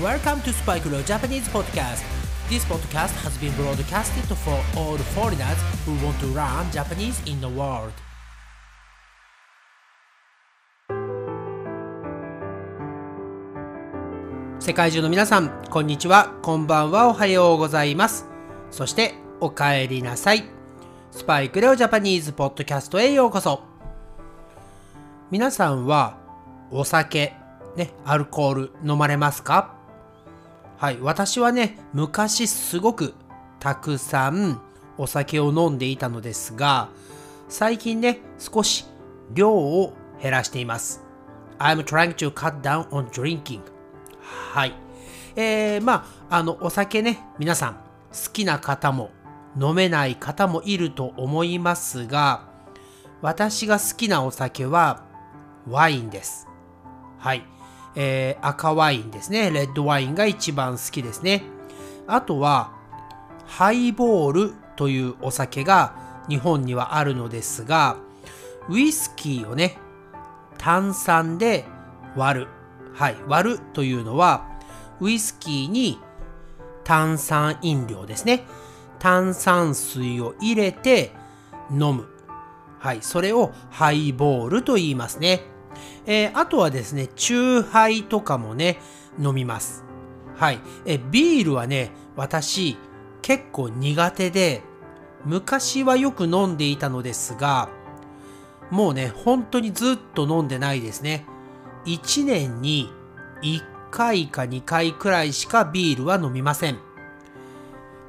Welcome to Spike Leo Japanese Podcast. This podcast has been broadcasted for all foreigners who want to learn Japanese in the world. 世界中の皆さん、こんにちは、こんばんは、おはようございます。そして、お帰りなさい。スパイクレオジャパニーズポッドキャストへようこそ。皆さんは、お酒、ね、アルコール飲まれますかはい、私はね、昔すごくたくさんお酒を飲んでいたのですが、最近ね、少し量を減らしています。I'm trying to cut down on drinking. はい。えー、まあ、あの、お酒ね、皆さん好きな方も飲めない方もいると思いますが、私が好きなお酒はワインです。はい。えー、赤ワインですね。レッドワインが一番好きですね。あとは、ハイボールというお酒が日本にはあるのですが、ウイスキーをね、炭酸で割る。はい、割るというのは、ウイスキーに炭酸飲料ですね。炭酸水を入れて飲む。はい、それをハイボールと言いますね。えー、あとはですね、チューハイとかもね、飲みます。はい。えビールはね、私、結構苦手で、昔はよく飲んでいたのですが、もうね、本当にずっと飲んでないですね。1年に1回か2回くらいしかビールは飲みません。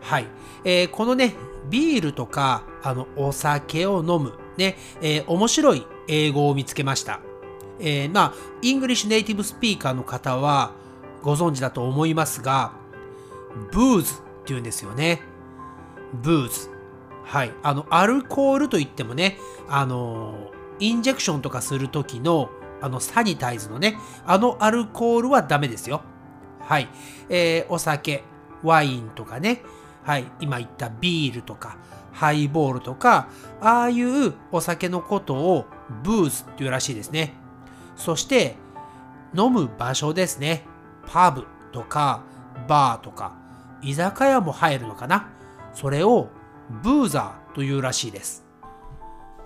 はい。えー、このね、ビールとか、あの、お酒を飲む、ね、えー、面白い英語を見つけました。えー、まあ、 English native speaker の方はご存知だと思いますが、 booze って言うんですよね。 booze。はい。あの、アルコールといってもね、あの、 injection とかするときの、あの、 sanitize のね、あのアルコールはダメですよ。はい。えー、お酒、ワインとかね、はい。今言ったビールとか、ハイボールとか、ああいうお酒のことをブーズっていうらしいですね。そして飲む場所ですね。パブとかバーとか居酒屋も入るのかな。それをブーザーというらしいです。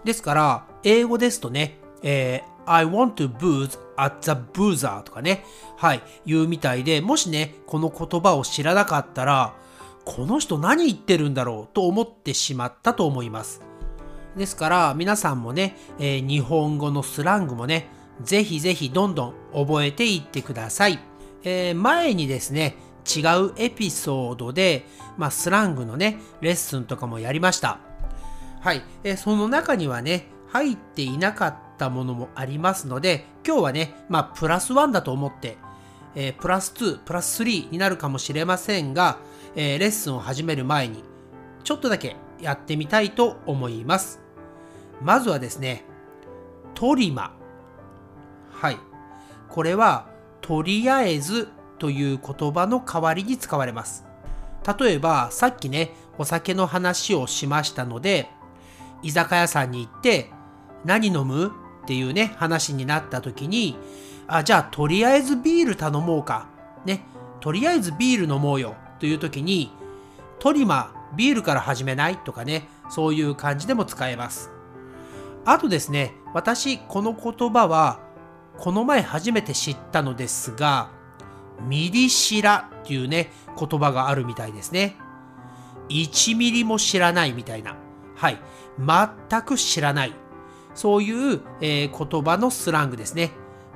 ですから、英語ですとね、えー、I want to booze at the boozer とかね、はい、言うみたいで、もしね、この言葉を知らなかったら、この人何言ってるんだろうと思ってしまったと思います。ですから、皆さんもね、えー、日本語のスラングもね、ぜひぜひどんどん覚えていってください。えー、前にですね、違うエピソードで、まあ、スラングのね、レッスンとかもやりました。はい、えー、その中にはね、入っていなかったものもありますので、今日はね、まあ、プラス1だと思って、えー、プラス2、プラス3になるかもしれませんが、えー、レッスンを始める前に、ちょっとだけやってみたいと思います。まずはですね、トリマ。はい。これは、とりあえずという言葉の代わりに使われます。例えば、さっきね、お酒の話をしましたので、居酒屋さんに行って、何飲む？っていうね、話になった時に、あ、じゃあ、とりあえずビール頼もうか。ね、とりあえずビール飲もうよ。という時に、トリマ、ビールから始めない？とかね、そういう感じでも使えます。あとですね、私、この言葉は、この前初めて知ったのですが、ミリシラっていうね、言葉があるみたいですね。1ミリも知らないみたいな。はい。全く知らない。そういう、えー、言葉のスラングですね。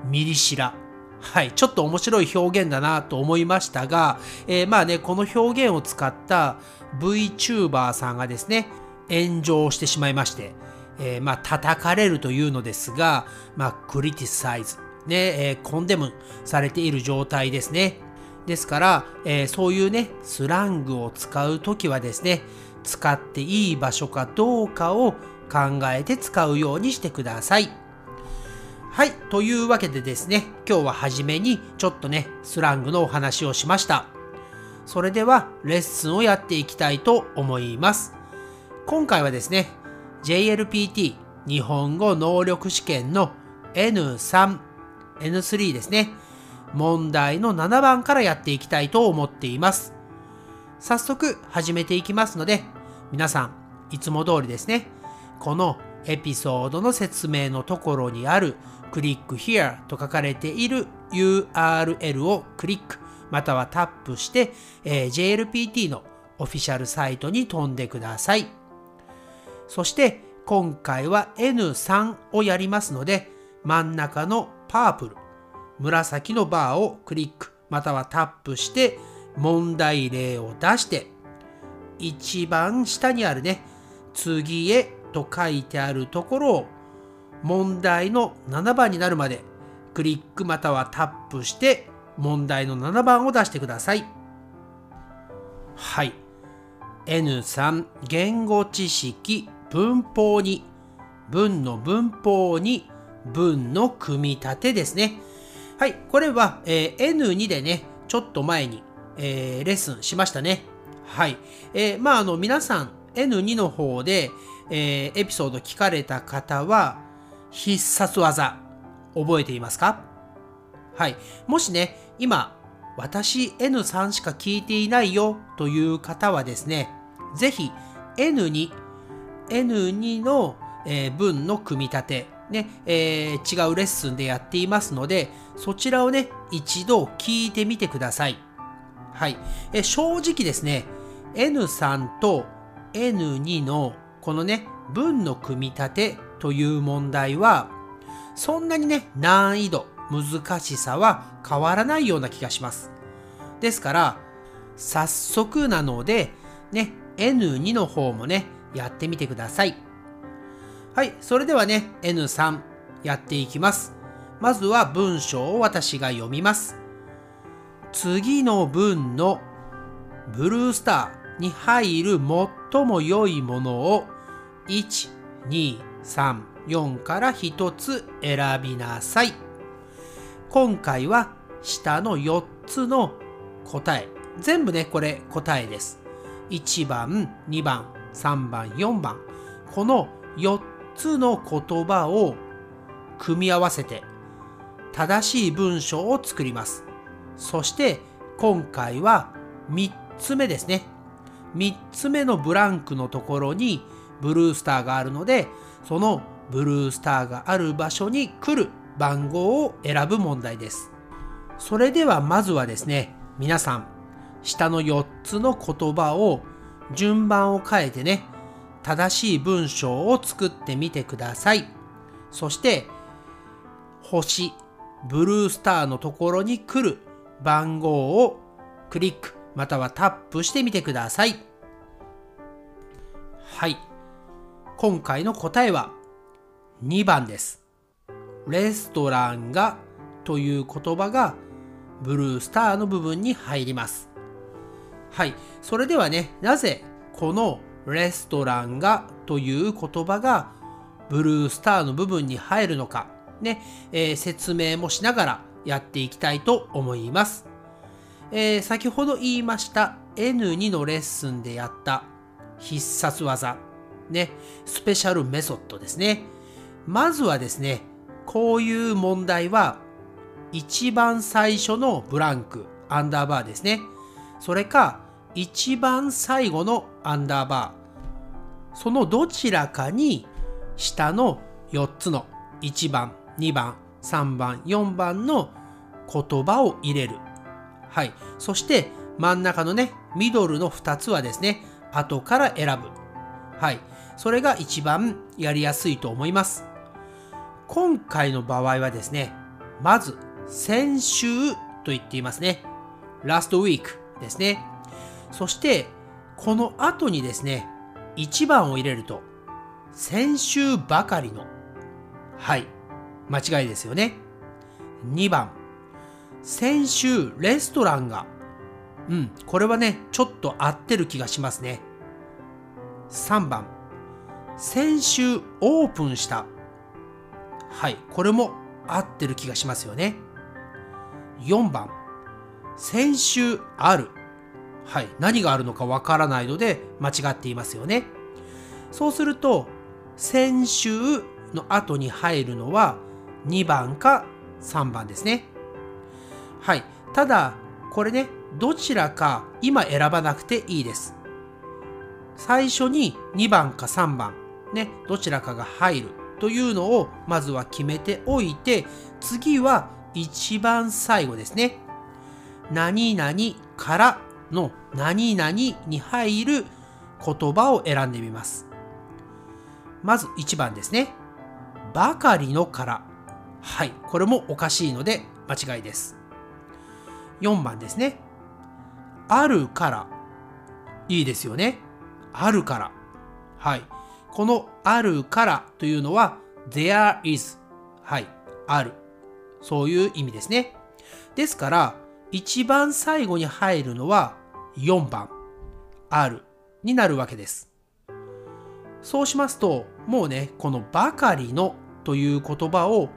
ミリシラ。はい。ちょっと面白い表現だなと思いましたが、えー、まあね、この表現を使った VTuber さんがですね、炎上してしまいまして、えー、まあ、叩かれるというのですが、まあ、クリティサイズ、ね、えー、コンデムされている状態ですね。ですから、えー、そういうね、スラングを使うときはですね、使っていい場所かどうかを考えて使うようにしてください。はい。というわけでですね、今日は初めにちょっとね、スラングのお話をしました。それでは、レッスンをやっていきたいと思います。今回はですね、JLPT 日本語能力試験の N3、N3 ですね。問題の7番からやっていきたいと思っています。早速始めていきますので、皆さん、いつも通りですね、このエピソードの説明のところにあるクリック Here と書かれている URL をクリックまたはタップして、えー、JLPT のオフィシャルサイトに飛んでください。そして今回は N3 をやりますので真ん中のパープル紫のバーをクリックまたはタップして問題例を出して一番下にあるね次へと書いてあるところを問題の7番になるまでクリックまたはタップして問題の7番を出してください。はい。N3 言語知識文法に文の文法に文の組み立てですね。はい。これは、えー、N2 でね、ちょっと前に、えー、レッスンしましたね。はい。えー、まあ、あの、皆さん N2 の方で、えー、エピソード聞かれた方は、必殺技、覚えていますか？はい。もしね、今、私 N3 しか聞いていないよという方はですね、ぜひ N2、N2 の、えー、文の組み立て、ね、えー、違うレッスンでやっていますので、そちらをね、一度聞いてみてください。はい。え正直ですね、N3 と N2 のこのね、文の組み立てという問題は、そんなにね、難易度、難しさは変わらないような気がします。ですから、早速なので、ね、N2 の方もね、やってみてください。はい、それではね、N3 やっていきます。まずは文章を私が読みます。次の文のブルースターに入る最も良いものを1、2、3、4から1つ選びなさい。今回は下の4つの答え。全部ね、これ答えです。1番、2番、3番、4番。この4つの言葉を組み合わせて正しい文章を作ります。そして今回は3つ目ですね。3つ目のブランクのところにブルースターがあるので、そのブルースターがある場所に来る番号を選ぶ問題です。それではまずはですね、皆さん、下の4つの言葉を順番を変えてね、正しい文章を作ってみてください。そして、星、ブルースターのところに来る番号をクリックまたはタップしてみてください。はい。今回の答えは2番です。レストランがという言葉がブルースターの部分に入ります。はい。それではね、なぜこのレストランがという言葉がブルースターの部分に入るのか、ね、えー、説明もしながらやっていきたいと思います。えー、先ほど言いました N2 のレッスンでやった必殺技、ね、スペシャルメソッドですね。まずはですね、こういう問題は一番最初のブランク、アンダーバーですね。それか一番最後のアンダーバー。そのどちらかに下の4つの1番、2番、3番、4番の言葉を入れる。はい。そして真ん中のね、ミドルの2つはですね、後から選ぶ。はい。それが一番やりやすいと思います。今回の場合はですね、まず先週と言っていますね。ラストウィークですね。そして、この後にですね、1番を入れると、先週ばかりの、はい、間違いですよね。2番、先週レストランが、うん、これはね、ちょっと合ってる気がしますね。3番、先週オープンした。はい、これも合ってる気がしますよね。4番、先週ある。はい、何があるのかわからないので間違っていますよね。そうすると、先週の後に入るのは2番か3番ですね。はい。ただ、これね、どちらか今選ばなくていいです。最初に2番か3番、ね、どちらかが入るというのをまずは決めておいて、次は一番最後ですね。何々からの何々に入る言葉を選んでみます。まず1番ですね。ばかりのから。はい、これもおかしいので間違いです。4番ですね。あるから。いいですよね。あるから。はい。このあるからというのは there is。はい。ある。そういう意味ですね。ですから、一番最後に入るのは4番。ある。になるわけです。そうしますと、もうね、このばかりのという言葉を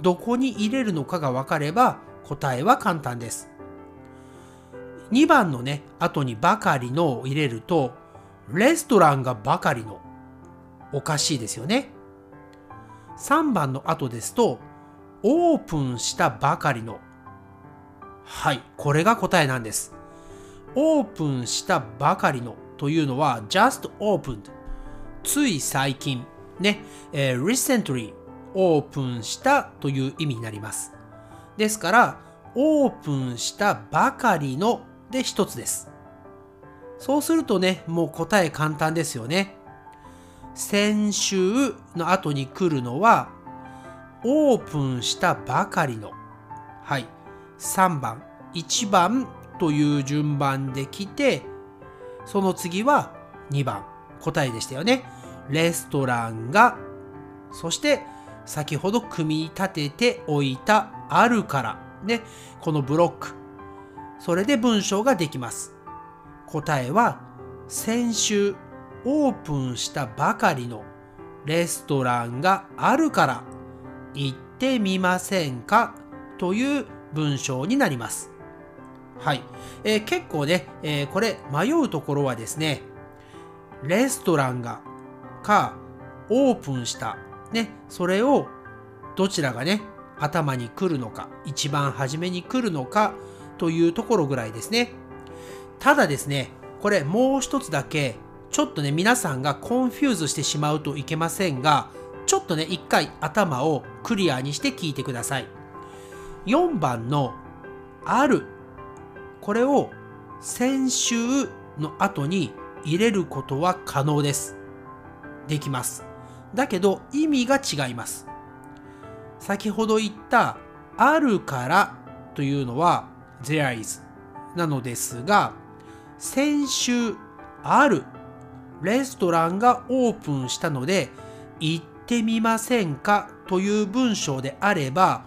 どこに入れるのかが分かれば答えは簡単です。2番のね、後にばかりのを入れると、レストランがばかりの。おかしいですよね。3番の後ですと、オープンしたばかりの。はい、これが答えなんです。オープンしたばかりのというのは just opened つい最近ね、えー、recently オープンしたという意味になります。ですから、オープンしたばかりので一つです。そうするとね、もう答え簡単ですよね。先週の後に来るのは、オープンしたばかりの。はい。3番、1番という順番で来て、その次は2番、答えでしたよね。レストランが、そして先ほど組み立てておいたあるから、ね、このブロック。それで文章ができます。答えは、先週オープンしたばかりのレストランがあるから行ってみませんか？という文章になります。はい。えー、結構ね、えー、これ迷うところはですね、レストランがかオープンしたね、それをどちらがね、頭に来るのか、一番初めに来るのかというところぐらいですね。ただですね、これもう一つだけ、ちょっとね、皆さんが confuse してしまうといけませんが、ちょっとね、一回頭をクリアにして聞いてください。4番のある。これを先週の後に入れることは可能です。できます。だけど意味が違います。先ほど言ったあるからというのは there is なのですが先週あるレストランがオープンしたので行ってみませんかという文章であれば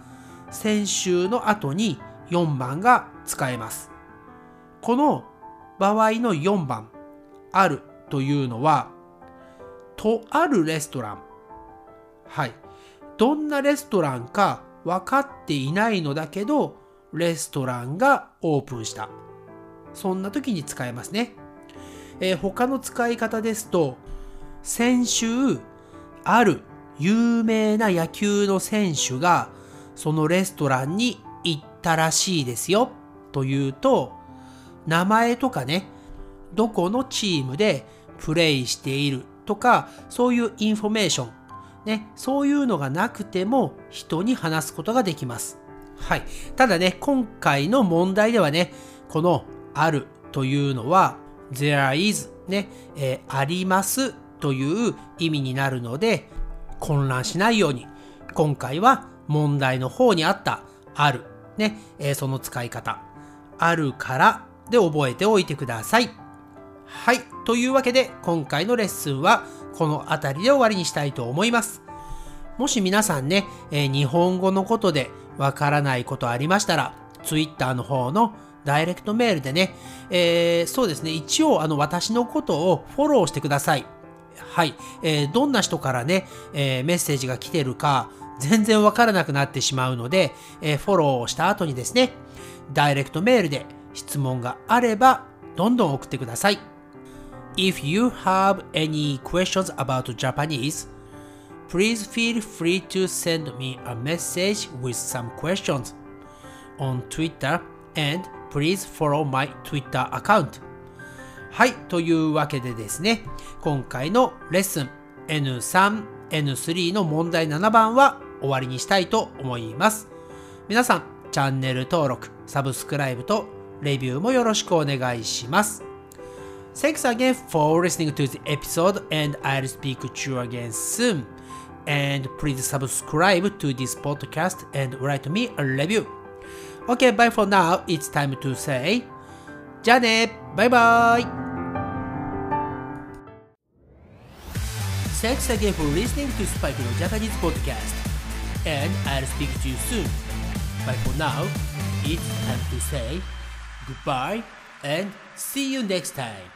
先週の後に4番が使えます。この場合の4番あるというのはとあるレストラン。はい。どんなレストランか分かっていないのだけど、レストランがオープンした。そんな時に使えますね。えー、他の使い方ですと、先週、ある有名な野球の選手がそのレストランに行ったらしいですよというと、名前とかね、どこのチームでプレイしているとか、そういう information、ね、そういうのがなくても人に話すことができます。はい。ただね、今回の問題ではね、このあるというのは there is ね、えー、ありますという意味になるので混乱しないように今回は問題の方にあったあるね、えー、その使い方あるからで覚えておいてください。はい。というわけで、今回のレッスンはこの辺りで終わりにしたいと思います。もし皆さんね、えー、日本語のことでわからないことありましたら、Twitter の方のダイレクトメールでね、えー、そうですね、一応あの私のことをフォローしてください。はい。えー、どんな人からね、えー、メッセージが来てるか、全然わからなくなってしまうので、えー、フォローをした後にですね、ダイレクトメールで質問があれば、どんどん送ってください。If you have any questions about Japanese, please feel free to send me a message with some questions. on Twitter and please follow my Twitter account. はい、というわけでですね、今回のレッスン N3、N3 の問題7番は終わりにしたいと思います。皆さん、チャンネル登録、サブスクライブとレビューもよろしくお願いします。Thanks again for listening to the episode and I'll speak to you again soon. And please subscribe to this podcast and write me a review. Okay, bye for now. It's time to say じゃあねバイバイ Thanks again for listening to Spike no Japanese podcast. And I'll speak to you soon. But for now, it's time to say goodbye and see you next time.